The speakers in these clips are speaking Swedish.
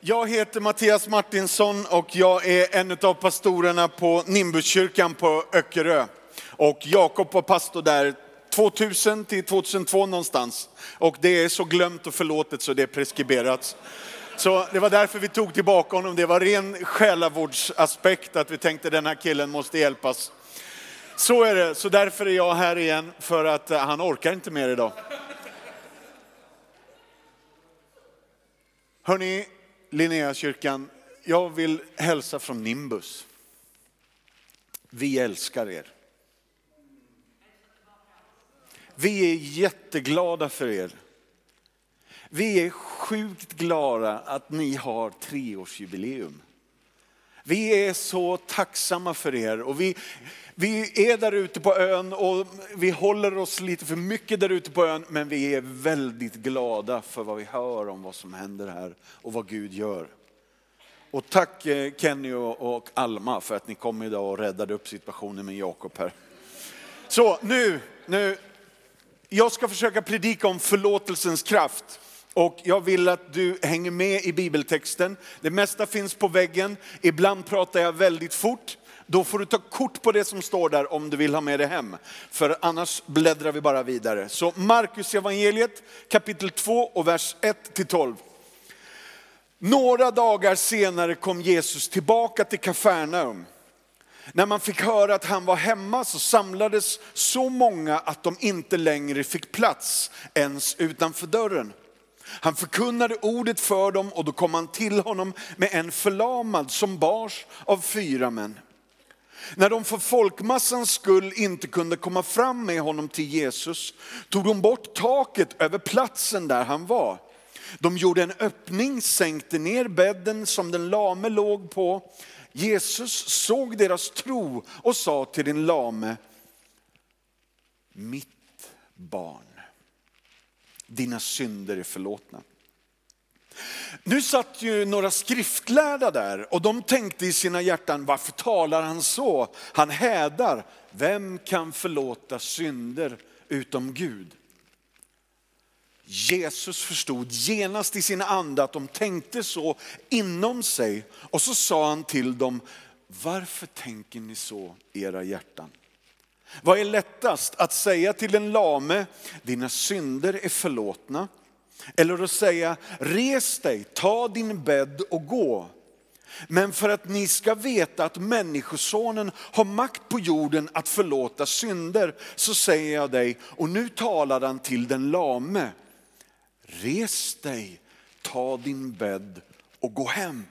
Jag heter Mattias Martinsson och jag är en av pastorerna på Nimbuskyrkan på Öckerö. Och Jakob var pastor där 2000 till 2002 någonstans. Och det är så glömt och förlåtet så det är preskriberat. Så det var därför vi tog tillbaka honom. Det var ren själavårdsaspekt att vi tänkte den här killen måste hjälpas. Så är det, så därför är jag här igen för att eh, han orkar inte mer idag. Hörni, Linneakyrkan, jag vill hälsa från Nimbus. Vi älskar er. Vi är jätteglada för er. Vi är sjukt glada att ni har treårsjubileum. Vi är så tacksamma för er och vi, vi är där ute på ön och vi håller oss lite för mycket där ute på ön men vi är väldigt glada för vad vi hör om vad som händer här och vad Gud gör. Och tack eh, Kenny och Alma för att ni kom idag och räddade upp situationen med Jakob här. Så nu, nu, jag ska försöka predika om förlåtelsens kraft. Och jag vill att du hänger med i bibeltexten. Det mesta finns på väggen. Ibland pratar jag väldigt fort. Då får du ta kort på det som står där om du vill ha med det hem. För annars bläddrar vi bara vidare. Så Markus evangeliet kapitel 2 och vers 1 till 12. Några dagar senare kom Jesus tillbaka till Kafarnaum. När man fick höra att han var hemma så samlades så många att de inte längre fick plats ens utanför dörren. Han förkunnade ordet för dem och då kom han till honom med en förlamad som bars av fyra män. När de för folkmassans skull inte kunde komma fram med honom till Jesus tog de bort taket över platsen där han var. De gjorde en öppning, sänkte ner bädden som den lame låg på. Jesus såg deras tro och sa till den lame, mitt barn, dina synder är förlåtna. Nu satt ju några skriftlärda där och de tänkte i sina hjärtan, varför talar han så? Han hädar. Vem kan förlåta synder utom Gud? Jesus förstod genast i sin ande att de tänkte så inom sig och så sa han till dem, varför tänker ni så i era hjärtan? Vad är lättast att säga till den lame, dina synder är förlåtna? Eller att säga, res dig, ta din bädd och gå. Men för att ni ska veta att människosonen har makt på jorden att förlåta synder, så säger jag dig, och nu talar han till den lame, res dig, ta din bädd och gå hem.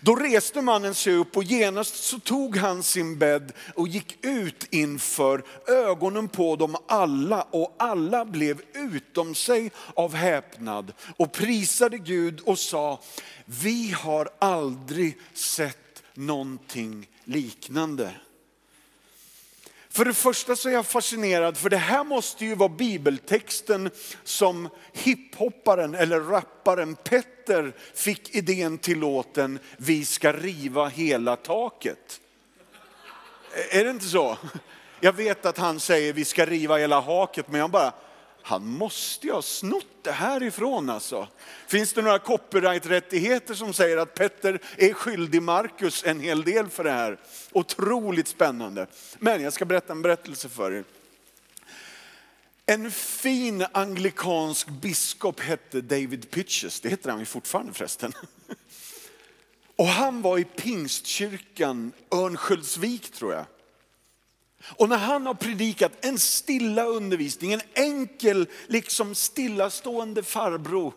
Då reste mannen sig upp och genast så tog han sin bädd och gick ut inför ögonen på dem alla och alla blev utom sig av häpnad och prisade Gud och sa, vi har aldrig sett någonting liknande. För det första så är jag fascinerad, för det här måste ju vara bibeltexten som hiphopparen eller rapparen Petter fick idén till låten Vi ska riva hela taket. Är det inte så? Jag vet att han säger vi ska riva hela haket, men jag bara, han måste ju ha snott det härifrån alltså. Finns det några copyright-rättigheter som säger att Petter är skyldig Markus en hel del för det här? Otroligt spännande. Men jag ska berätta en berättelse för er. En fin anglikansk biskop hette David Pitches, det heter han ju fortfarande förresten. Och han var i pingstkyrkan Örnsköldsvik tror jag. Och när han har predikat en stilla undervisning, en enkel, liksom stillastående farbror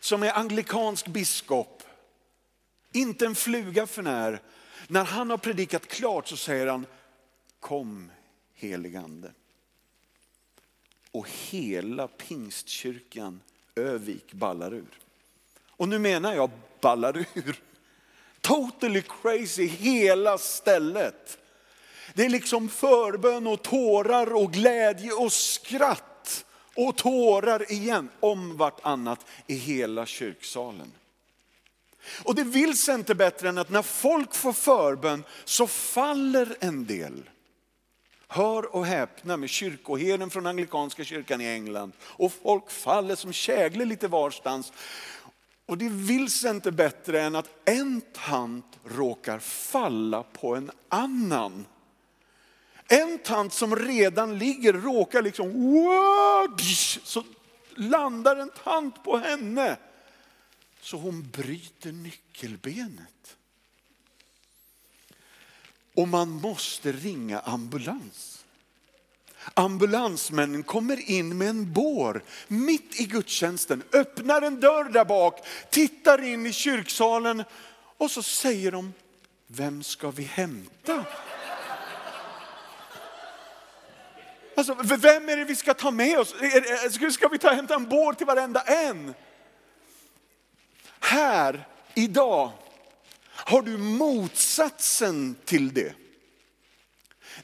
som är anglikansk biskop, inte en fluga för när. När han har predikat klart så säger han, kom heligande. Och hela pingstkyrkan Övik ballar ur. Och nu menar jag ballar ur. Totally crazy, hela stället. Det är liksom förbön och tårar och glädje och skratt och tårar igen om vartannat i hela kyrksalen. Och det vill sig inte bättre än att när folk får förbön så faller en del. Hör och häpna med kyrkoherden från anglikanska kyrkan i England. Och folk faller som käglor lite varstans. Och det vill sig inte bättre än att en tant råkar falla på en annan. En tant som redan ligger råkar liksom, så landar en tant på henne. Så hon bryter nyckelbenet. Och man måste ringa ambulans. Ambulansmännen kommer in med en bår mitt i gudstjänsten, öppnar en dörr där bak, tittar in i kyrksalen och så säger de, vem ska vi hämta? Alltså, vem är det vi ska ta med oss? Ska vi ta hämta en bår till varenda en? Här, idag, har du motsatsen till det.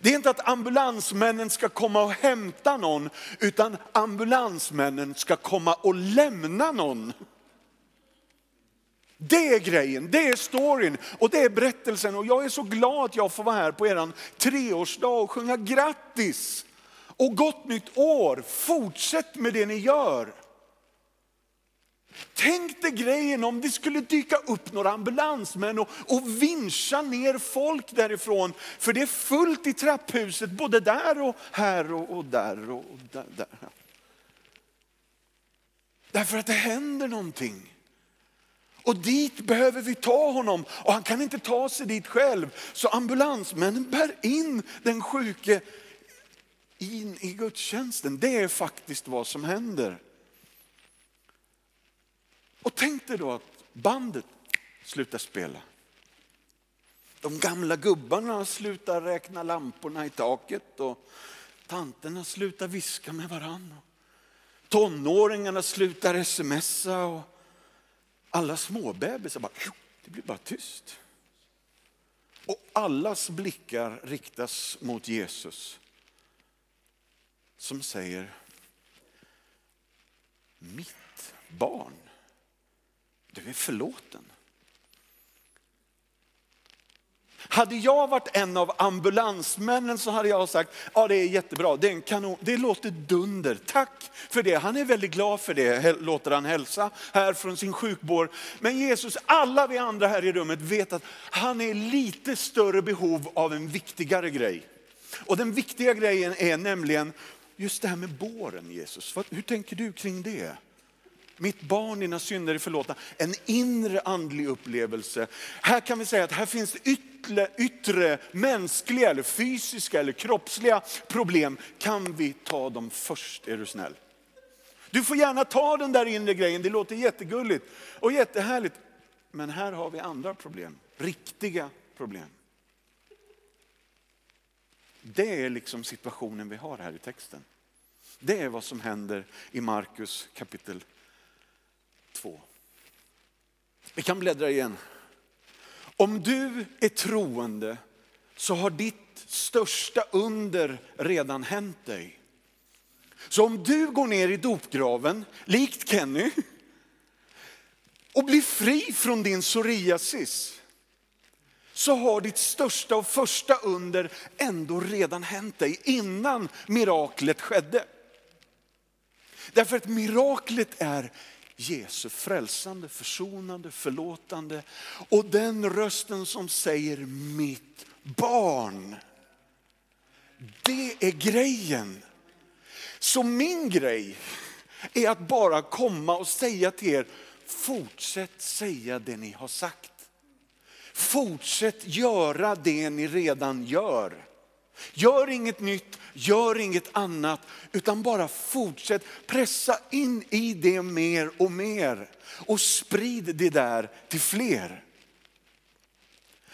Det är inte att ambulansmännen ska komma och hämta någon, utan ambulansmännen ska komma och lämna någon. Det är grejen, det är storyn och det är berättelsen. Och jag är så glad att jag får vara här på er treårsdag och sjunga grattis. Och gott nytt år, fortsätt med det ni gör. Tänk dig grejen om det skulle dyka upp några ambulansmän och, och vincha ner folk därifrån. För det är fullt i trapphuset både där och här och, och där och där, där. Därför att det händer någonting. Och dit behöver vi ta honom och han kan inte ta sig dit själv. Så ambulansmännen bär in den sjuke in i gudstjänsten. Det är faktiskt vad som händer. Och tänk dig då att bandet slutar spela. De gamla gubbarna slutar räkna lamporna i taket och tanterna slutar viska med varandra. Tonåringarna slutar smsa och alla småbebisar bara, det blir bara tyst. Och allas blickar riktas mot Jesus som säger, mitt barn du är förlåten. Hade jag varit en av ambulansmännen så hade jag sagt, ja det är jättebra, det, är en kanon, det låter dunder, tack för det. Han är väldigt glad för det, låter han hälsa här från sin sjukvård. Men Jesus, alla vi andra här i rummet vet att han är lite större behov av en viktigare grej. Och den viktiga grejen är nämligen just det här med båren Jesus. Hur tänker du kring det? Mitt barn, dina synder är förlåtna. En inre andlig upplevelse. Här kan vi säga att här finns yttre, yttre mänskliga, eller fysiska eller kroppsliga problem. Kan vi ta dem först, är du snäll? Du får gärna ta den där inre grejen, det låter jättegulligt och jättehärligt. Men här har vi andra problem, riktiga problem. Det är liksom situationen vi har här i texten. Det är vad som händer i Markus kapitel 2. Vi kan bläddra igen. Om du är troende så har ditt största under redan hänt dig. Så om du går ner i dopgraven, likt Kenny, och blir fri från din psoriasis, så har ditt största och första under ändå redan hänt dig innan miraklet skedde. Därför att miraklet är Jesu frälsande, försonande, förlåtande. Och den rösten som säger mitt barn. Det är grejen. Så min grej är att bara komma och säga till er, fortsätt säga det ni har sagt. Fortsätt göra det ni redan gör. Gör inget nytt, gör inget annat, utan bara fortsätt pressa in i det mer och mer. Och sprid det där till fler.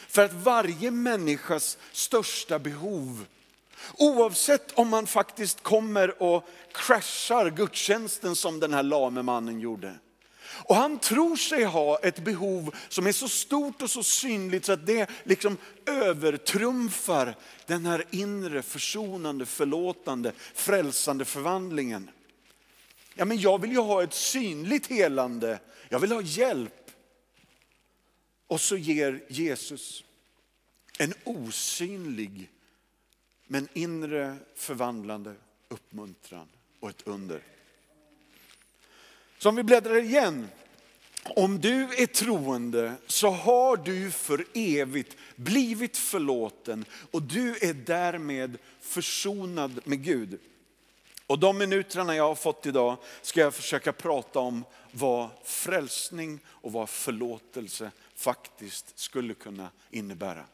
För att varje människas största behov, oavsett om man faktiskt kommer och kraschar gudstjänsten som den här lame mannen gjorde. Och han tror sig ha ett behov som är så stort och så synligt så att det liksom övertrumfar den här inre försonande, förlåtande, frälsande förvandlingen. Ja, men jag vill ju ha ett synligt helande, jag vill ha hjälp. Och så ger Jesus en osynlig men inre förvandlande uppmuntran och ett under. Så om vi bläddrar igen Om du är troende så har du för evigt blivit förlåten och du är därmed försonad med Gud. Och de minuterna jag har fått idag ska jag försöka prata om vad frälsning och vad förlåtelse faktiskt skulle kunna innebära.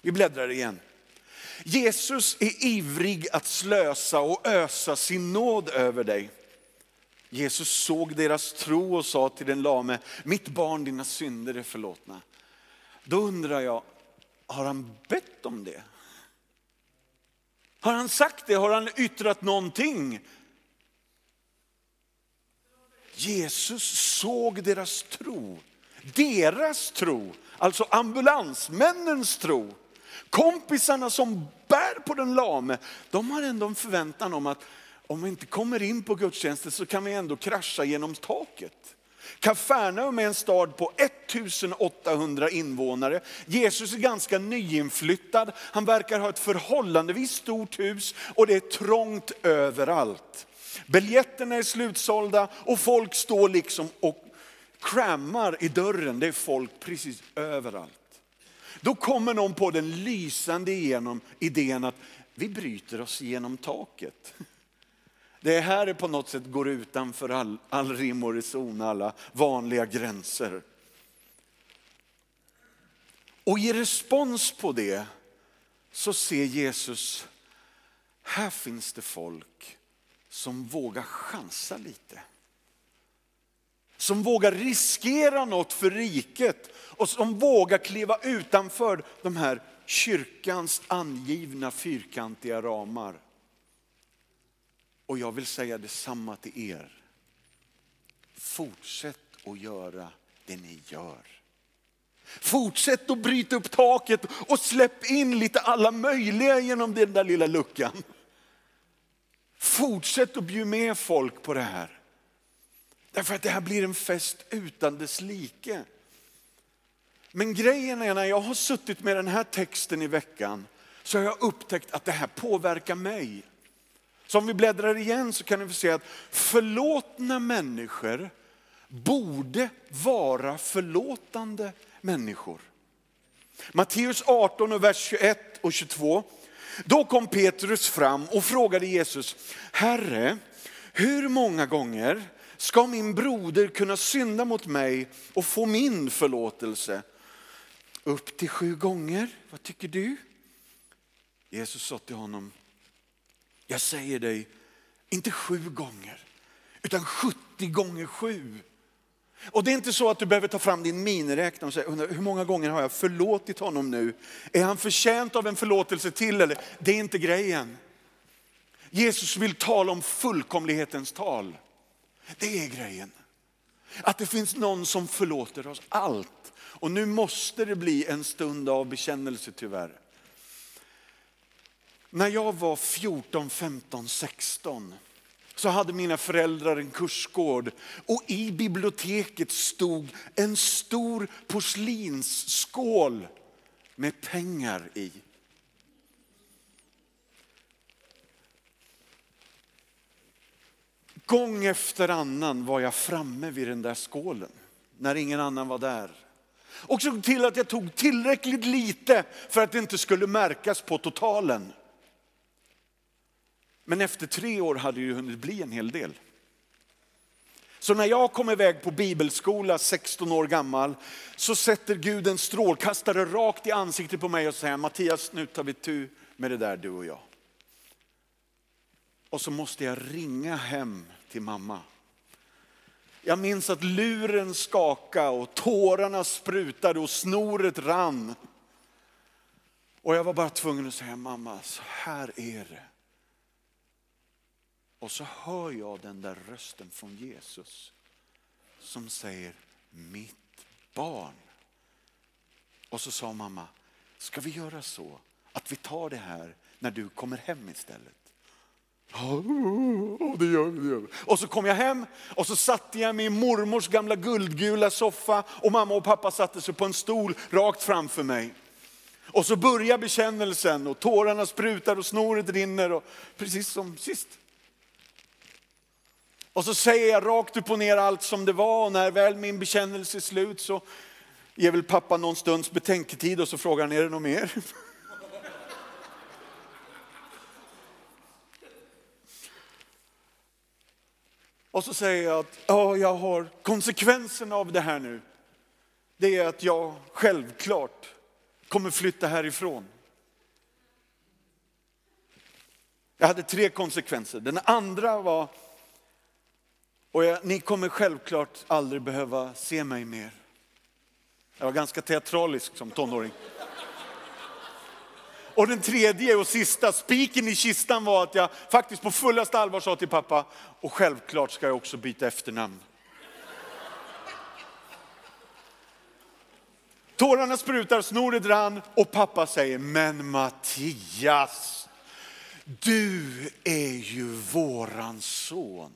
Vi bläddrar igen. Jesus är ivrig att slösa och ösa sin nåd över dig. Jesus såg deras tro och sa till den lame, mitt barn dina synder är förlåtna. Då undrar jag, har han bett om det? Har han sagt det? Har han yttrat någonting? Jesus såg deras tro. Deras tro, alltså ambulansmännens tro. Kompisarna som bär på den lame, de har ändå en förväntan om att om vi inte kommer in på gudstjänsten så kan vi ändå krascha genom taket. Kafarnaum är en stad på 1800 invånare. Jesus är ganska nyinflyttad. Han verkar ha ett förhållandevis stort hus och det är trångt överallt. Biljetterna är slutsålda och folk står liksom och kramar i dörren. Det är folk precis överallt. Då kommer någon på den lysande igenom idén att vi bryter oss genom taket. Det här är på något sätt går utanför all, all rim och reson, alla vanliga gränser. Och i respons på det så ser Jesus, här finns det folk som vågar chansa lite. Som vågar riskera något för riket och som vågar kliva utanför de här kyrkans angivna fyrkantiga ramar. Och jag vill säga detsamma till er. Fortsätt att göra det ni gör. Fortsätt att bryta upp taket och släpp in lite alla möjliga genom den där lilla luckan. Fortsätt att bjuda med folk på det här. Därför att det här blir en fest utan dess like. Men grejen är när jag har suttit med den här texten i veckan så har jag upptäckt att det här påverkar mig. Så om vi bläddrar igen så kan vi se att förlåtna människor borde vara förlåtande människor. Matteus 18 och vers 21 och 22. Då kom Petrus fram och frågade Jesus, Herre, hur många gånger ska min broder kunna synda mot mig och få min förlåtelse? Upp till sju gånger, vad tycker du? Jesus sa till honom, jag säger dig, inte sju gånger, utan 70 gånger sju. Och det är inte så att du behöver ta fram din miniräknare och säga, hur många gånger har jag förlåtit honom nu? Är han förtjänt av en förlåtelse till eller? Det är inte grejen. Jesus vill tala om fullkomlighetens tal. Det är grejen. Att det finns någon som förlåter oss allt. Och nu måste det bli en stund av bekännelse tyvärr. När jag var 14, 15, 16 så hade mina föräldrar en kursgård och i biblioteket stod en stor porslinsskål med pengar i. Gång efter annan var jag framme vid den där skålen när ingen annan var där. Och såg till att jag tog tillräckligt lite för att det inte skulle märkas på totalen. Men efter tre år hade det hunnit bli en hel del. Så när jag kom iväg på bibelskola 16 år gammal så sätter Gud en strålkastare rakt i ansiktet på mig och säger Mattias nu tar vi tu med det där du och jag. Och så måste jag ringa hem till mamma. Jag minns att luren skakade och tårarna sprutade och snoret rann. Och jag var bara tvungen att säga mamma, så här är det. Och så hör jag den där rösten från Jesus som säger mitt barn. Och så sa mamma, ska vi göra så att vi tar det här när du kommer hem istället? Ja, det gör vi. Det gör vi. Och så kom jag hem och så satte jag mig i mormors gamla guldgula soffa och mamma och pappa satte sig på en stol rakt framför mig. Och så börjar bekännelsen och tårarna sprutar och snoret rinner och precis som sist. Och så säger jag rakt upp och ner allt som det var och när väl min bekännelse är slut så ger väl pappa någon stunds betänketid och så frågar han, är det något mer? Och så säger jag att ja, jag har konsekvensen av det här nu. Det är att jag självklart kommer flytta härifrån. Jag hade tre konsekvenser. Den andra var, och jag, ni kommer självklart aldrig behöva se mig mer. Jag var ganska teatralisk som tonåring. Och den tredje och sista spiken i kistan var att jag faktiskt på fullaste allvar sa till pappa, och självklart ska jag också byta efternamn. Tårarna sprutar, snoret rann och pappa säger, men Mattias, du är ju våran son.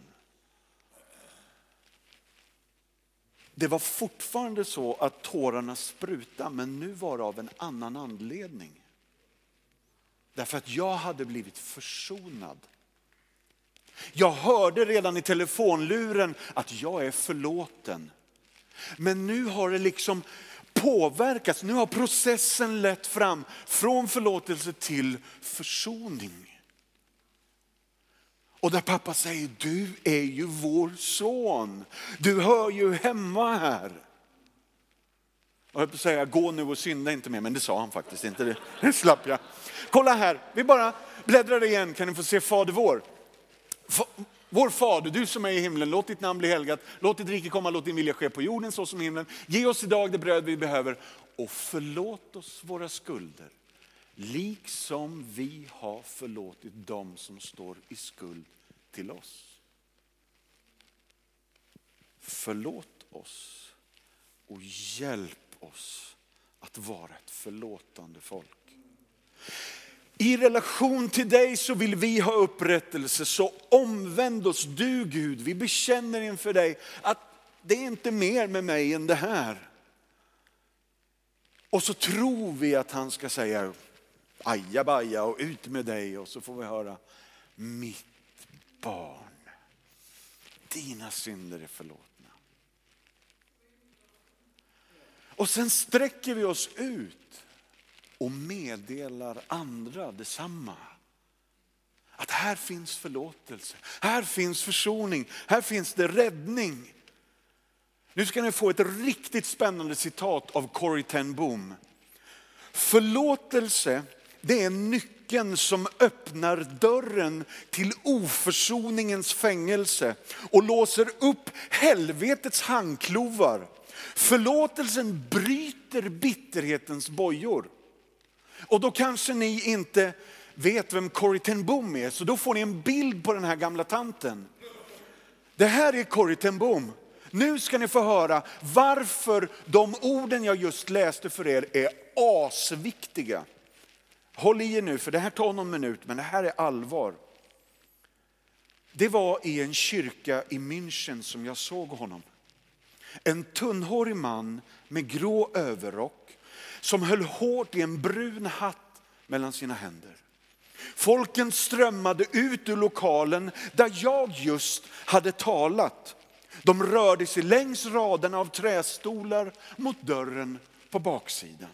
Det var fortfarande så att tårarna sprutade, men nu var det av en annan anledning. Därför att jag hade blivit försonad. Jag hörde redan i telefonluren att jag är förlåten. Men nu har det liksom påverkats, nu har processen lett fram från förlåtelse till försoning. Och där pappa säger, du är ju vår son. Du hör ju hemma här. Jag höll på att säga, gå nu och synda inte mer, men det sa han faktiskt inte. Det slapp jag. Kolla här, vi bara bläddrar igen kan ni få se Fader vår. Vår Fader, du som är i himlen, låt ditt namn bli helgat, låt ditt rike komma, låt din vilja ske på jorden så som i himlen. Ge oss idag det bröd vi behöver och förlåt oss våra skulder, liksom vi har förlåtit dem som står i skuld till oss. Förlåt oss och hjälp oss att vara ett förlåtande folk. I relation till dig så vill vi ha upprättelse, så omvänd oss du Gud. Vi bekänner inför dig att det är inte mer med mig än det här. Och så tror vi att han ska säga ajabaja och ut med dig och så får vi höra mitt barn, dina synder är förlåtna. Och sen sträcker vi oss ut och meddelar andra detsamma. Att här finns förlåtelse, här finns försoning, här finns det räddning. Nu ska ni få ett riktigt spännande citat av Corrie ten Boom. Förlåtelse, det är nyckeln som öppnar dörren till oförsoningens fängelse och låser upp helvetets handklovar. Förlåtelsen bryter bitterhetens bojor. Och då kanske ni inte vet vem Corrie ten Boom är, så då får ni en bild på den här gamla tanten. Det här är Corrie ten Boom. Nu ska ni få höra varför de orden jag just läste för er är asviktiga. Håll i er nu, för det här tar någon minut, men det här är allvar. Det var i en kyrka i München som jag såg honom. En tunnhårig man med grå överrock som höll hårt i en brun hatt mellan sina händer. Folken strömmade ut ur lokalen där jag just hade talat. De rörde sig längs raderna av trästolar mot dörren på baksidan.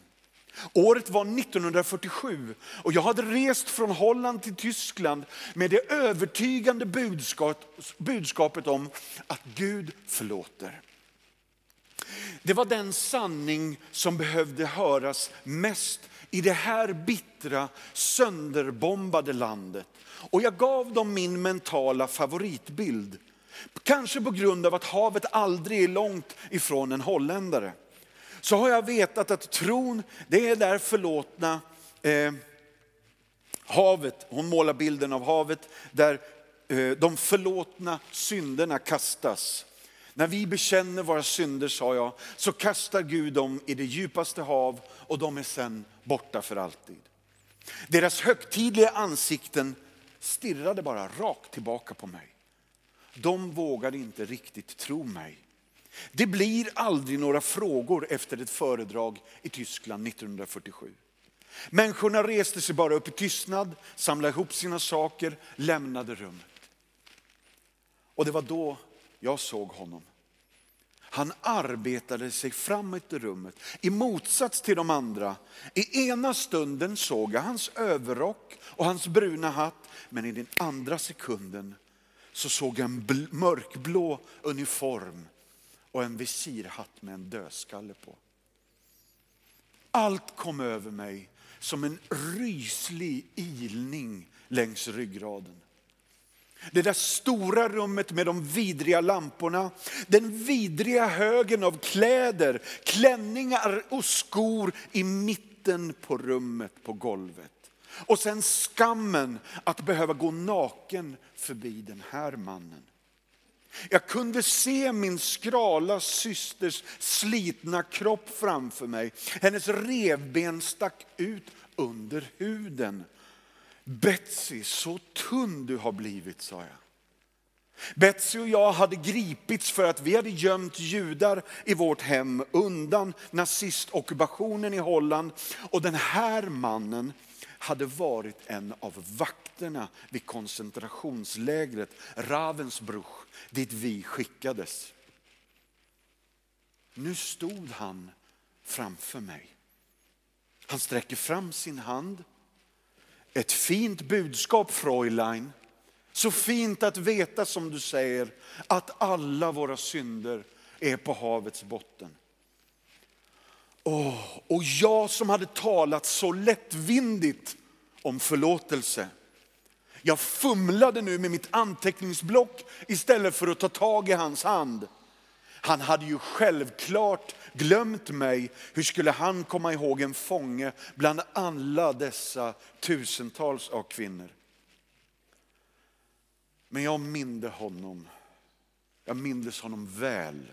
Året var 1947 och jag hade rest från Holland till Tyskland med det övertygande budskapet om att Gud förlåter. Det var den sanning som behövde höras mest i det här bittra, sönderbombade landet. Och jag gav dem min mentala favoritbild. Kanske på grund av att havet aldrig är långt ifrån en holländare. Så har jag vetat att tron, det är där förlåtna eh, havet. Hon målar bilden av havet där eh, de förlåtna synderna kastas. När vi bekänner våra synder, sa jag, så kastar Gud dem i det djupaste hav och de är sen borta för alltid. Deras högtidliga ansikten stirrade bara rakt tillbaka på mig. De vågade inte riktigt tro mig. Det blir aldrig några frågor efter ett föredrag i Tyskland 1947. Människorna reste sig bara upp i tystnad, samlade ihop sina saker, lämnade rummet. Och det var då jag såg honom. Han arbetade sig framåt i rummet i motsats till de andra. I ena stunden såg jag hans överrock och hans bruna hatt, men i den andra sekunden så såg jag en mörkblå uniform och en visirhatt med en dödskalle på. Allt kom över mig som en ryslig ilning längs ryggraden. Det där stora rummet med de vidriga lamporna, den vidriga högen av kläder, klänningar och skor i mitten på rummet på golvet. Och sen skammen att behöva gå naken förbi den här mannen. Jag kunde se min skrala systers slitna kropp framför mig. Hennes revben stack ut under huden. Betsy, så tunn du har blivit, sa jag. Betsy och jag hade gripits för att vi hade gömt judar i vårt hem undan nazistockupationen i Holland. Och den här mannen hade varit en av vakterna vid koncentrationslägret Ravensbruch, dit vi skickades. Nu stod han framför mig. Han sträcker fram sin hand. Ett fint budskap Fräulein. Så fint att veta som du säger att alla våra synder är på havets botten. Oh, och jag som hade talat så lättvindigt om förlåtelse. Jag fumlade nu med mitt anteckningsblock istället för att ta tag i hans hand. Han hade ju självklart glömt mig. Hur skulle han komma ihåg en fånge bland alla dessa tusentals av kvinnor? Men jag minde honom. Jag mindes honom väl.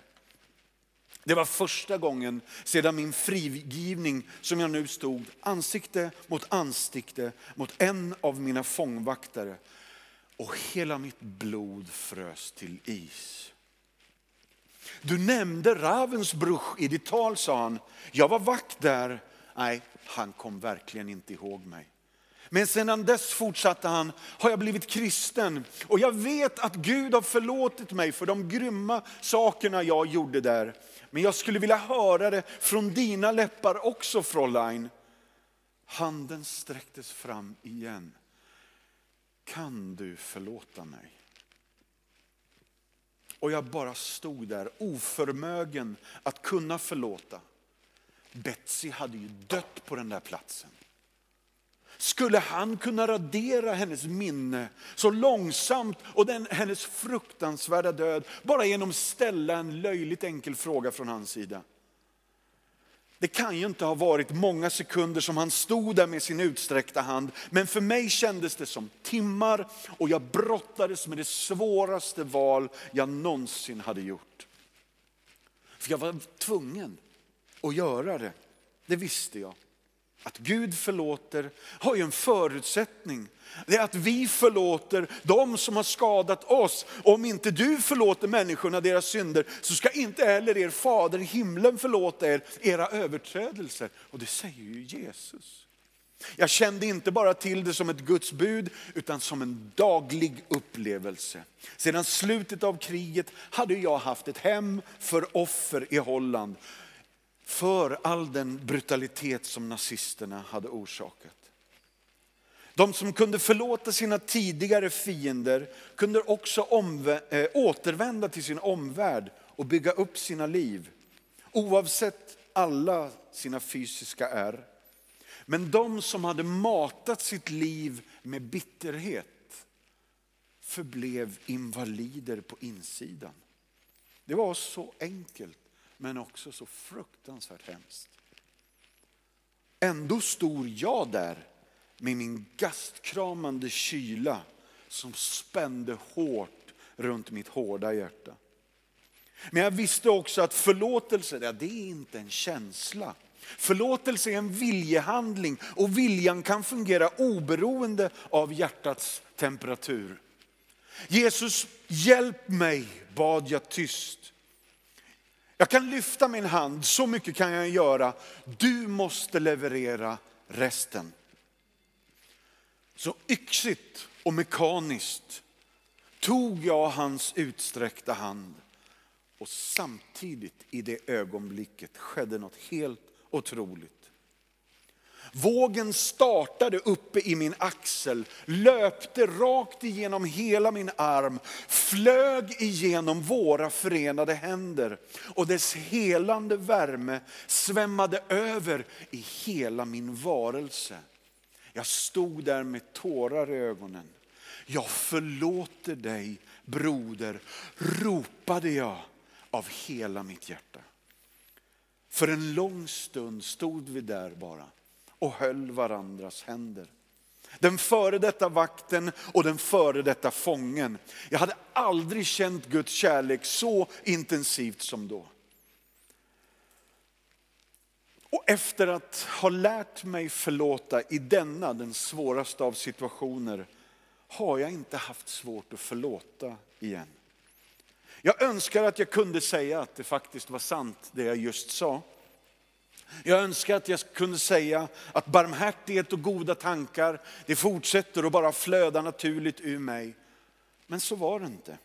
Det var första gången sedan min frigivning som jag nu stod ansikte mot ansikte mot en av mina fångvaktare. Och hela mitt blod frös till is. Du nämnde Ravensbruch i ditt tal, sa han. Jag var vakt där. Nej, han kom verkligen inte ihåg mig. Men sedan dess fortsatte han, har jag blivit kristen och jag vet att Gud har förlåtit mig för de grymma sakerna jag gjorde där. Men jag skulle vilja höra det från dina läppar också Fräulein. Handen sträcktes fram igen. Kan du förlåta mig? Och jag bara stod där oförmögen att kunna förlåta. Betsy hade ju dött på den där platsen. Skulle han kunna radera hennes minne så långsamt och den, hennes fruktansvärda död bara genom att ställa en löjligt enkel fråga från hans sida? Det kan ju inte ha varit många sekunder som han stod där med sin utsträckta hand. Men för mig kändes det som timmar och jag brottades med det svåraste val jag någonsin hade gjort. För jag var tvungen att göra det, det visste jag. Att Gud förlåter har ju en förutsättning. Det är att vi förlåter de som har skadat oss. Om inte du förlåter människorna deras synder så ska inte heller er fader i himlen förlåta er era överträdelser. Och det säger ju Jesus. Jag kände inte bara till det som ett Guds bud utan som en daglig upplevelse. Sedan slutet av kriget hade jag haft ett hem för offer i Holland för all den brutalitet som nazisterna hade orsakat. De som kunde förlåta sina tidigare fiender kunde också omvä- eh, återvända till sin omvärld och bygga upp sina liv. Oavsett alla sina fysiska ärr. Men de som hade matat sitt liv med bitterhet förblev invalider på insidan. Det var så enkelt men också så fruktansvärt hemskt. Ändå stod jag där med min gastkramande kyla som spände hårt runt mitt hårda hjärta. Men jag visste också att förlåtelse, det är inte en känsla. Förlåtelse är en viljehandling och viljan kan fungera oberoende av hjärtats temperatur. Jesus, hjälp mig, bad jag tyst. Jag kan lyfta min hand, så mycket kan jag göra. Du måste leverera resten. Så yxigt och mekaniskt tog jag hans utsträckta hand och samtidigt i det ögonblicket skedde något helt otroligt. Vågen startade uppe i min axel, löpte rakt igenom hela min arm, flög igenom våra förenade händer och dess helande värme svämmade över i hela min varelse. Jag stod där med tårar i ögonen. Jag förlåter dig broder, ropade jag av hela mitt hjärta. För en lång stund stod vi där bara och höll varandras händer. Den före detta vakten och den före detta fången. Jag hade aldrig känt Guds kärlek så intensivt som då. Och efter att ha lärt mig förlåta i denna, den svåraste av situationer, har jag inte haft svårt att förlåta igen. Jag önskar att jag kunde säga att det faktiskt var sant det jag just sa. Jag önskar att jag kunde säga att barmhärtighet och goda tankar, det fortsätter att bara flöda naturligt ur mig. Men så var det inte.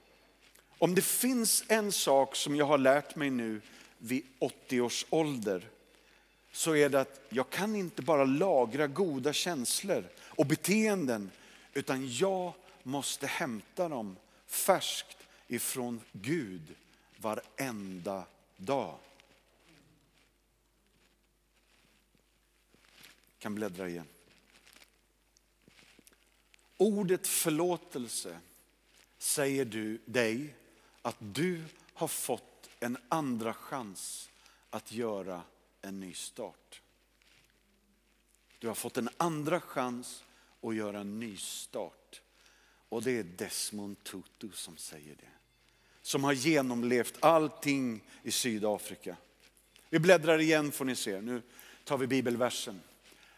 Om det finns en sak som jag har lärt mig nu vid 80 års ålder, så är det att jag kan inte bara lagra goda känslor och beteenden, utan jag måste hämta dem färskt ifrån Gud varenda dag. Kan bläddra igen. Ordet förlåtelse säger du dig att du har fått en andra chans att göra en ny start. Du har fått en andra chans att göra en ny start. Och det är Desmond Tutu som säger det. Som har genomlevt allting i Sydafrika. Vi bläddrar igen får ni se. Nu tar vi bibelversen.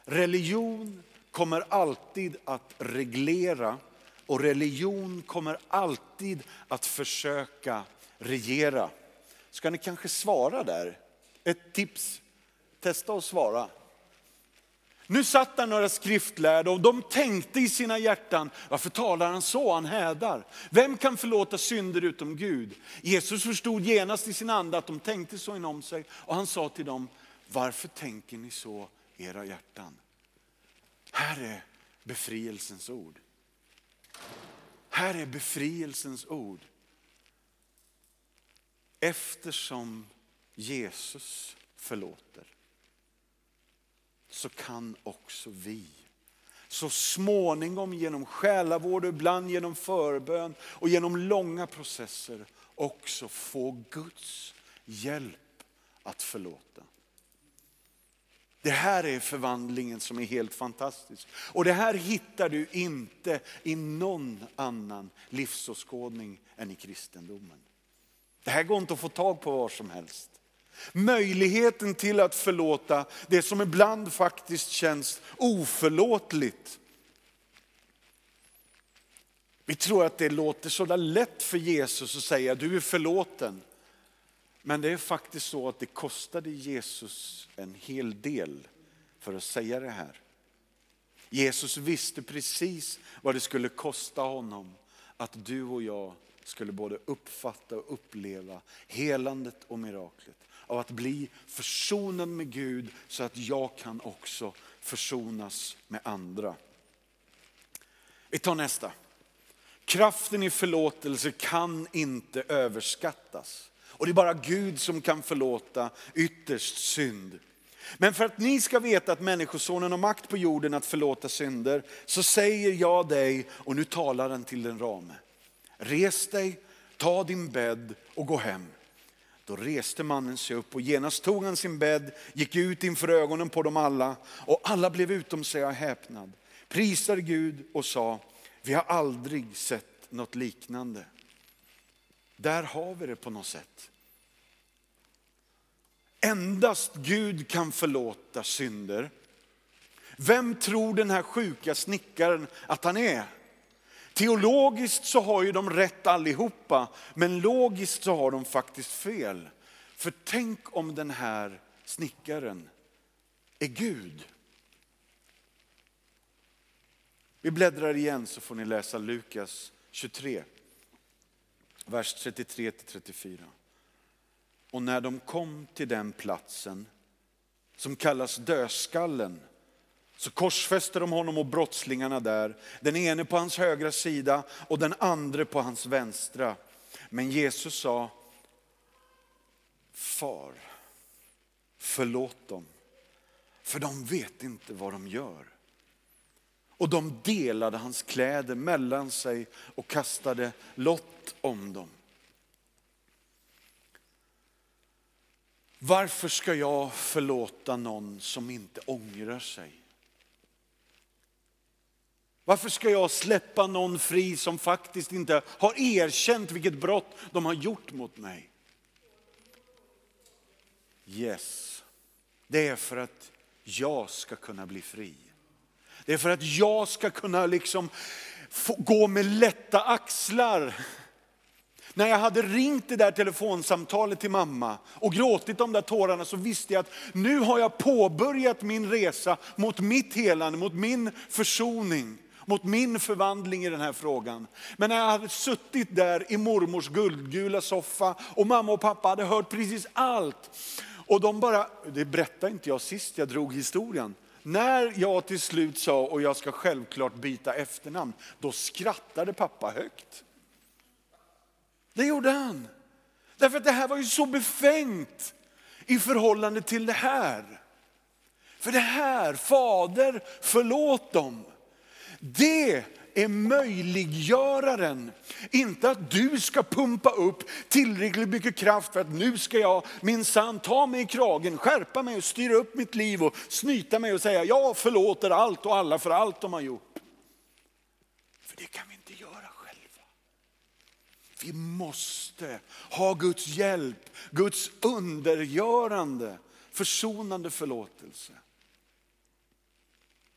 Religion kommer alltid att reglera och religion kommer alltid att försöka regera. Ska ni kanske svara där? Ett tips, testa att svara. Nu satt där några skriftlärda och de tänkte i sina hjärtan, varför talar han så? Han hädar. Vem kan förlåta synder utom Gud? Jesus förstod genast i sin ande att de tänkte så inom sig och han sa till dem, varför tänker ni så era hjärtan. Här är befrielsens ord. Här är befrielsens ord. Eftersom Jesus förlåter så kan också vi så småningom genom själavård och ibland genom förbön och genom långa processer också få Guds hjälp att förlåta. Det här är förvandlingen som är helt fantastisk. Och det här hittar du inte i någon annan livsåskådning än i kristendomen. Det här går inte att få tag på var som helst. Möjligheten till att förlåta det som ibland faktiskt känns oförlåtligt. Vi tror att det låter så där lätt för Jesus att säga du är förlåten. Men det är faktiskt så att det kostade Jesus en hel del för att säga det här. Jesus visste precis vad det skulle kosta honom att du och jag skulle både uppfatta och uppleva helandet och miraklet. Av att bli försonad med Gud så att jag kan också försonas med andra. Vi tar nästa. Kraften i förlåtelse kan inte överskattas. Och det är bara Gud som kan förlåta ytterst synd. Men för att ni ska veta att Människosonen har makt på jorden att förlåta synder, så säger jag dig, och nu talar han till den rame. Res dig, ta din bädd och gå hem. Då reste mannen sig upp och genast tog han sin bädd, gick ut inför ögonen på dem alla och alla blev utom sig av häpnad. Prisade Gud och sa, vi har aldrig sett något liknande. Där har vi det på något sätt. Endast Gud kan förlåta synder. Vem tror den här sjuka snickaren att han är? Teologiskt så har ju de rätt allihopa, men logiskt så har de faktiskt fel. För tänk om den här snickaren är Gud. Vi bläddrar igen så får ni läsa Lukas 23 vers 33 34. Och när de kom till den platsen som kallas dödskallen så korsfäste de honom och brottslingarna där. Den ene på hans högra sida och den andra på hans vänstra. Men Jesus sa, Far, förlåt dem, för de vet inte vad de gör. Och de delade hans kläder mellan sig och kastade lott om dem. Varför ska jag förlåta någon som inte ångrar sig? Varför ska jag släppa någon fri som faktiskt inte har erkänt vilket brott de har gjort mot mig? Yes, det är för att jag ska kunna bli fri. Det är för att jag ska kunna liksom gå med lätta axlar. När jag hade ringt det där telefonsamtalet till mamma och gråtit de där tårarna så visste jag att nu har jag påbörjat min resa mot mitt helande, mot min försoning mot min förvandling i den här frågan. Men när jag hade suttit där i mormors guldgula soffa och mamma och pappa hade hört precis allt. Och de bara, det berättade inte jag sist jag drog historien. När jag till slut sa, och jag ska självklart byta efternamn, då skrattade pappa högt. Det gjorde han. Därför att det här var ju så befängt i förhållande till det här. För det här, Fader förlåt dem. Det är möjliggöraren. Inte att du ska pumpa upp tillräckligt mycket kraft för att nu ska jag minsann ta mig i kragen, skärpa mig och styra upp mitt liv och snyta mig och säga jag förlåter allt och alla för allt de har gjort. För det kan vi inte göra själva. Vi måste ha Guds hjälp, Guds undergörande, försonande förlåtelse.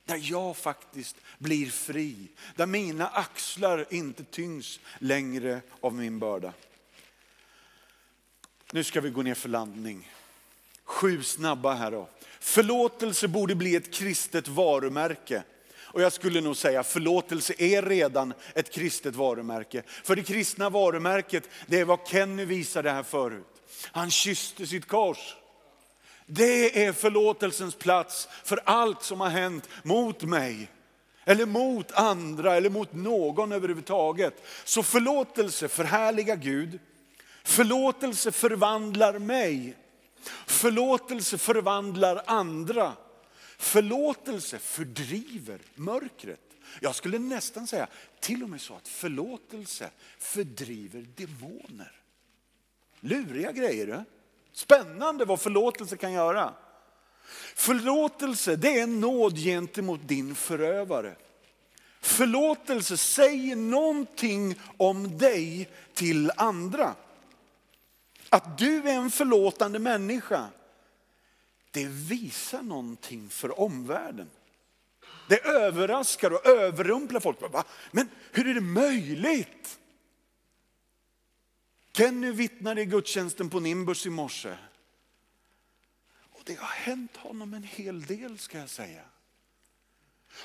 Där jag faktiskt blir fri. Där mina axlar inte tyngs längre av min börda. Nu ska vi gå ner för landning. Sju snabba här då. Förlåtelse borde bli ett kristet varumärke. Och jag skulle nog säga förlåtelse är redan ett kristet varumärke. För det kristna varumärket, det är vad Kenny visade här förut. Han kysste sitt kors. Det är förlåtelsens plats för allt som har hänt mot mig. Eller mot andra eller mot någon överhuvudtaget. Så förlåtelse förhärligar Gud. Förlåtelse förvandlar mig. Förlåtelse förvandlar andra. Förlåtelse fördriver mörkret. Jag skulle nästan säga till och med så att förlåtelse fördriver demoner. Luriga grejer. Det. Spännande vad förlåtelse kan göra. Förlåtelse det är en nåd gentemot din förövare. Förlåtelse säger någonting om dig till andra. Att du är en förlåtande människa, det visar någonting för omvärlden. Det överraskar och överrumplar folk. Men hur är det möjligt? Kenny vittnade i gudstjänsten på Nimbus i morse. Och det har hänt honom en hel del ska jag säga.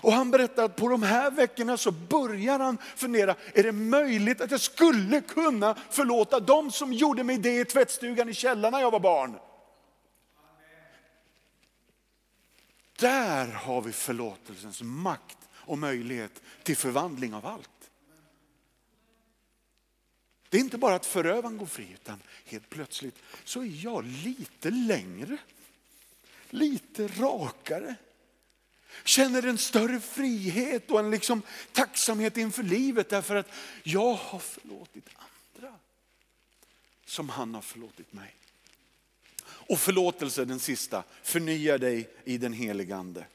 Och han berättar att på de här veckorna så börjar han fundera, är det möjligt att jag skulle kunna förlåta dem som gjorde mig det i tvättstugan i källaren när jag var barn? Där har vi förlåtelsens makt och möjlighet till förvandling av allt. Det är inte bara att förövaren går fri, utan helt plötsligt så är jag lite längre, lite rakare. Känner en större frihet och en liksom tacksamhet inför livet därför att jag har förlåtit andra som han har förlåtit mig. Och förlåtelse, den sista, förnyar dig i den helige Ande.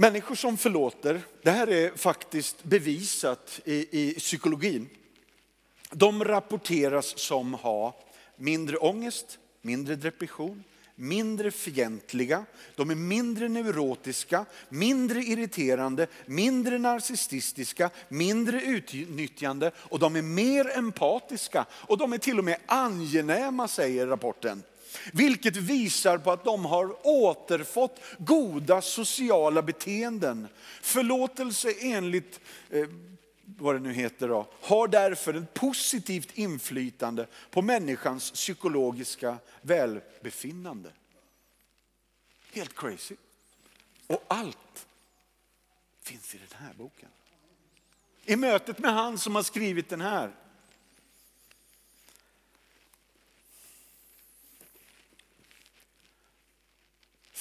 Människor som förlåter, det här är faktiskt bevisat i, i psykologin. De rapporteras som ha mindre ångest, mindre depression, mindre fientliga, de är mindre neurotiska, mindre irriterande, mindre narcissistiska, mindre utnyttjande och de är mer empatiska och de är till och med angenäma säger rapporten. Vilket visar på att de har återfått goda sociala beteenden. Förlåtelse enligt eh, vad det nu heter då, har därför ett positivt inflytande på människans psykologiska välbefinnande. Helt crazy. Och allt finns i den här boken. I mötet med han som har skrivit den här.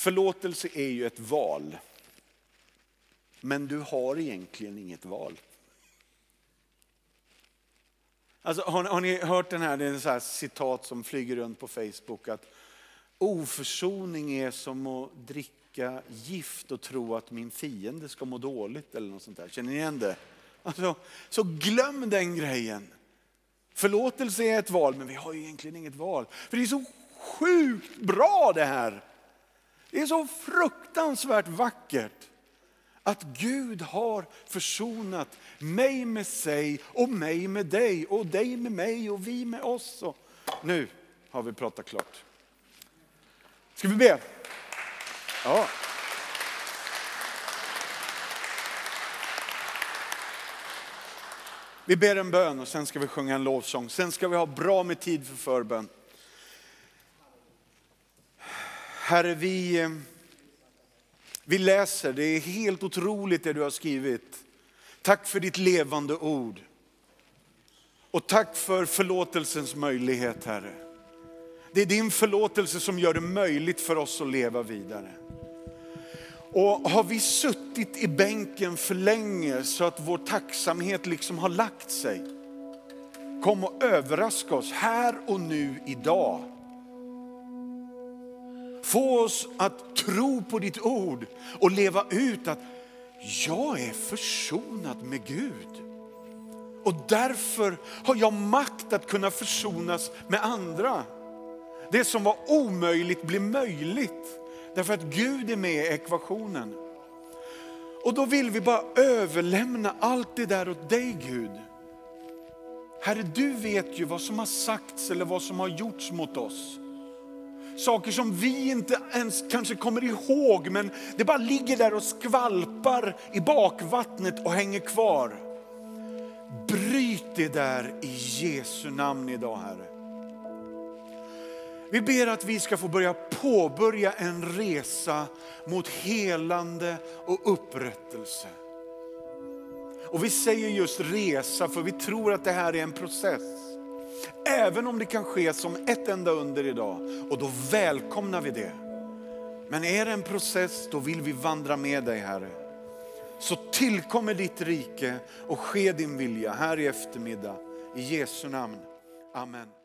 Förlåtelse är ju ett val. Men du har egentligen inget val. Alltså, har, har ni hört den här, det är ett citat som flyger runt på Facebook. att Oförsoning är som att dricka gift och tro att min fiende ska må dåligt. eller något sånt där. Känner ni igen det? Alltså, så glöm den grejen. Förlåtelse är ett val, men vi har ju egentligen inget val. För det är så sjukt bra det här. Det är så fruktansvärt vackert att Gud har försonat mig med sig och mig med dig och dig med mig och vi med oss. Och nu har vi pratat klart. Ska vi be? Ja. Vi ber en bön och sen ska vi sjunga en lovsång. Sen ska vi ha bra med tid för förbön. Herre, vi, vi läser, det är helt otroligt det du har skrivit. Tack för ditt levande ord. Och tack för förlåtelsens möjlighet, Herre. Det är din förlåtelse som gör det möjligt för oss att leva vidare. Och har vi suttit i bänken för länge så att vår tacksamhet liksom har lagt sig. Kom och överraska oss här och nu idag. Få oss att tro på ditt ord och leva ut att jag är försonad med Gud. Och därför har jag makt att kunna försonas med andra. Det som var omöjligt blir möjligt. Därför att Gud är med i ekvationen. Och då vill vi bara överlämna allt det där åt dig Gud. Herre, du vet ju vad som har sagts eller vad som har gjorts mot oss. Saker som vi inte ens kanske kommer ihåg, men det bara ligger där och skvalpar i bakvattnet och hänger kvar. Bryt det där i Jesu namn idag Herre. Vi ber att vi ska få börja påbörja en resa mot helande och upprättelse. Och vi säger just resa för vi tror att det här är en process. Även om det kan ske som ett enda under idag och då välkomnar vi det. Men är det en process då vill vi vandra med dig Herre. Så tillkommer ditt rike och ske din vilja här i eftermiddag. I Jesu namn. Amen.